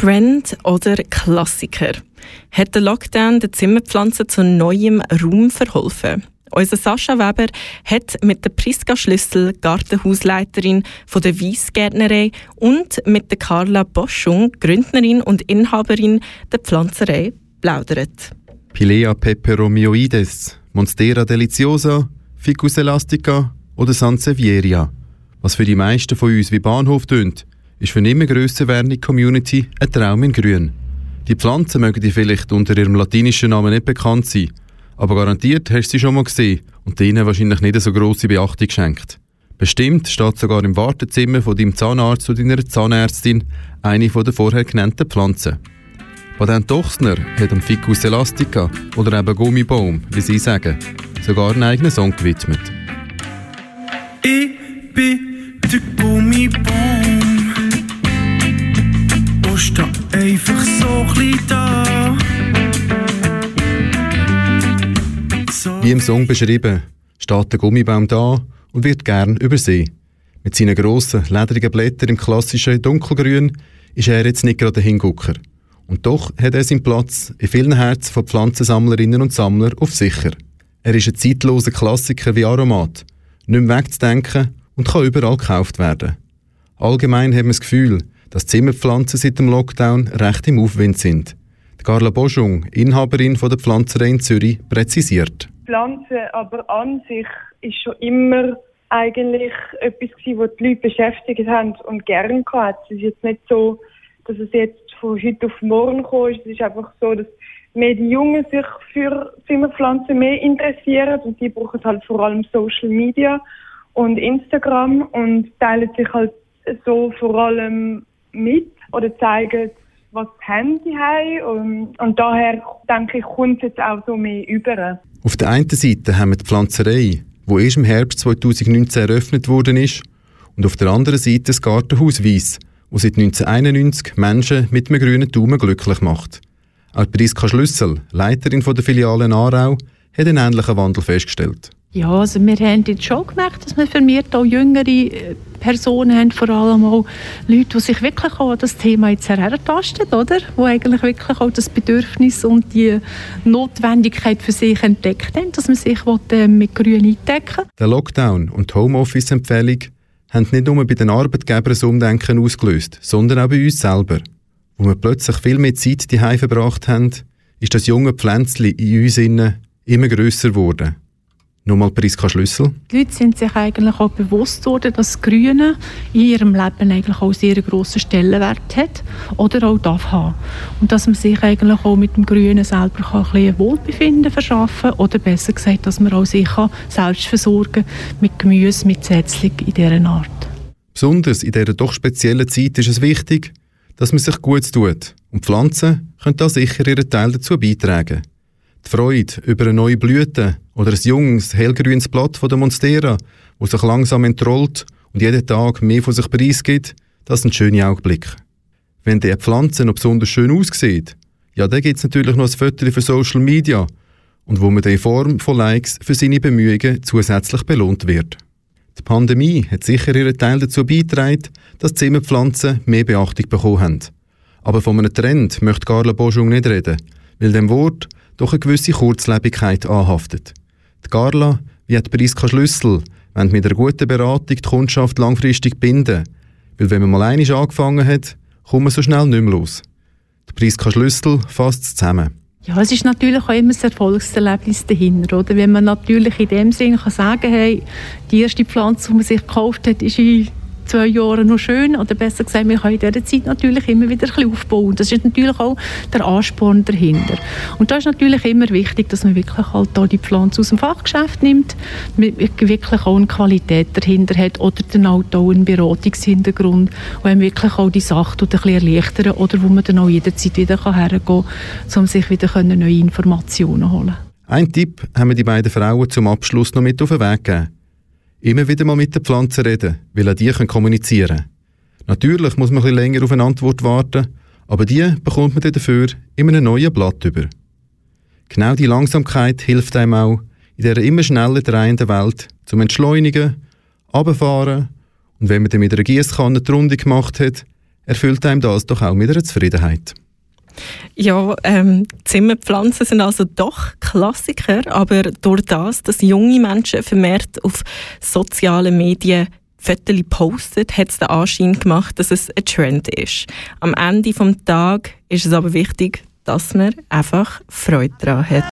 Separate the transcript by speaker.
Speaker 1: Trend oder Klassiker? Hat der Lockdown der Zimmerpflanzen zu neuem Raum verholfen? Unser Sascha Weber hat mit der Priska Schlüssel, Gartenhausleiterin von der Weissgärtnerei und mit der Carla Boschung, Gründnerin und Inhaberin der Pflanzerei, plaudert.
Speaker 2: Pilea peperomioides, Monstera deliciosa, Ficus elastica oder Sansevieria. Was für die meisten von uns wie Bahnhof tönt, ist für eine immer grösser werdende Community ein Traum in Grün. Die Pflanzen mögen dir vielleicht unter ihrem latinischen Namen nicht bekannt sein, aber garantiert hast du sie schon mal gesehen und ihnen wahrscheinlich nicht so grosse Beachtung geschenkt. Bestimmt steht sogar im Wartezimmer von deinem Zahnarzt oder deiner Zahnärztin eine von den vorher genannten Pflanzen. Patent Dochsner hat dem Ficus elastica oder eben Gummibaum, wie sie sagen, sogar einen eigenen Song gewidmet.
Speaker 3: Stehe einfach so klein da.
Speaker 2: Wie im Song beschrieben, steht der Gummibaum da und wird gern übersehen. Mit seinen grossen, ledrigen Blättern im klassischen Dunkelgrün ist er jetzt nicht gerade ein Hingucker. Und doch hat er seinen Platz in vielen Herzen von Pflanzensammlerinnen und Sammlern auf sicher. Er ist ein zeitloser Klassiker wie Aromat, nicht mehr wegzudenken und kann überall gekauft werden. Allgemein haben wir das Gefühl, dass Zimmerpflanzen seit dem Lockdown recht im Aufwind sind. Carla Boschung, Inhaberin von der Pflanzerei in Zürich, präzisiert.
Speaker 4: Pflanzen aber an sich ist schon immer eigentlich etwas gewesen, was die Leute beschäftigt haben und gern gehabt. Es ist jetzt nicht so, dass es jetzt von heute auf morgen kommt. Es ist einfach so, dass mehr die Jungen sich für Zimmerpflanzen mehr interessieren und die brauchen halt vor allem Social Media und Instagram und teilen sich halt so vor allem mit oder zeigen, was die Handy haben und, und daher denke ich, kommt es jetzt auch so mehr über.
Speaker 2: Auf der einen Seite haben wir die Pflanzerei, die erst im Herbst 2019 eröffnet worden ist, und auf der anderen Seite das Gartenhaus Weiss, wo seit 1991 Menschen mit einem grünen Daumen glücklich macht. Auch Priska Schlüssel, Leiterin der Filiale Aarau, hat einen ähnlichen Wandel festgestellt.
Speaker 5: Ja, also wir haben jetzt schon gemerkt, dass wir vermehrt auch jüngere äh, Personen haben, vor allem auch Leute, die sich wirklich auch an das Thema jetzt herentasten, oder? Die eigentlich wirklich auch das Bedürfnis und die Notwendigkeit für sich entdeckt haben, dass man sich äh, mit Grün eindecken
Speaker 2: Der Lockdown und die Homeoffice-Empfehlung haben nicht nur bei den Arbeitgebern das Umdenken ausgelöst, sondern auch bei uns selber. Wo wir plötzlich viel mehr Zeit daheim verbracht haben, ist das junge Pflänzchen in uns immer grösser geworden. Nochmal Priska Schlüssel.
Speaker 5: Die Leute sind sich eigentlich auch bewusst worden, dass das Grüne in ihrem Leben eigentlich auch sehr grossen Stellenwert hat oder auch darf haben. Und dass man sich eigentlich auch mit dem Grünen selber kann ein bisschen Wohlbefinden verschaffen oder besser gesagt, dass man auch sich selbst versorgen mit Gemüse, mit Setzling in dieser Art.
Speaker 2: Besonders in dieser doch speziellen Zeit ist es wichtig, dass man sich gut tut. Und Pflanzen können da sicher ihren Teil dazu beitragen. Die Freude über eine neue Blüte oder ein junges, hellgrünes Blatt von der Monstera, das sich langsam entrollt und jeden Tag mehr von sich preisgibt, das sind schöne Augenblicke. Wenn die Pflanze noch besonders schön aussieht, ja, dann gibt es natürlich noch ein Foto für Social Media und wo man in Form von Likes für seine Bemühungen zusätzlich belohnt wird. Die Pandemie hat sicher ihren Teil dazu beigetragen, dass Zimmerpflanzen mehr Beachtung bekommen haben. Aber von einem Trend möchte Carla Boschung nicht reden, weil dem Wort doch eine gewisse Kurzlebigkeit anhaftet. Die Carla, wie hat Priska Schlüssel, wollen mit einer guten Beratung die Kundschaft langfristig binden. Weil wenn man mal einmal angefangen hat, kommt man so schnell nicht mehr los. Die Priska Schlüssel fasst es zusammen.
Speaker 5: Ja, es ist natürlich auch immer ein Erfolgserlebnis dahinter. Oder? Wenn man natürlich in dem Sinne kann sagen hey, die erste Pflanze, die man sich gekauft hat, ist in zwei Jahren noch schön. Oder besser gesagt, wir können in dieser Zeit natürlich immer wieder ein bisschen aufbauen. Das ist natürlich auch der Ansporn dahinter. Und da ist natürlich immer wichtig, dass man wirklich halt da die Pflanze aus dem Fachgeschäft nimmt, wirklich auch eine Qualität dahinter hat oder dann halt auch einen Beratungshintergrund, wo einem wirklich auch die Sache ein bisschen erleichtern oder wo man dann auch jederzeit wieder hergehen kann, um sich wieder neue Informationen zu holen.
Speaker 2: Ein Tipp haben wir die beiden Frauen zum Abschluss noch mit auf den Weg gegeben. Immer wieder mal mit den Pflanzen reden, weil auch die können kommunizieren Natürlich muss man ein bisschen länger auf eine Antwort warten, aber die bekommt man dafür in einem neuen Blatt über. Genau die Langsamkeit hilft einem auch in dieser immer schneller drehenden Welt zum Entschleunigen, runterfahren und wenn man dann mit einer Gießkanne die Runde gemacht hat, erfüllt einem das doch auch mit einer Zufriedenheit.
Speaker 1: Ja, ähm, Zimmerpflanzen sind also doch Klassiker, aber durch das, dass junge Menschen vermehrt auf sozialen Medien Fotos postet, hat es den Anschein gemacht, dass es ein Trend ist. Am Ende des Tages ist es aber wichtig, dass man einfach Freude daran hat.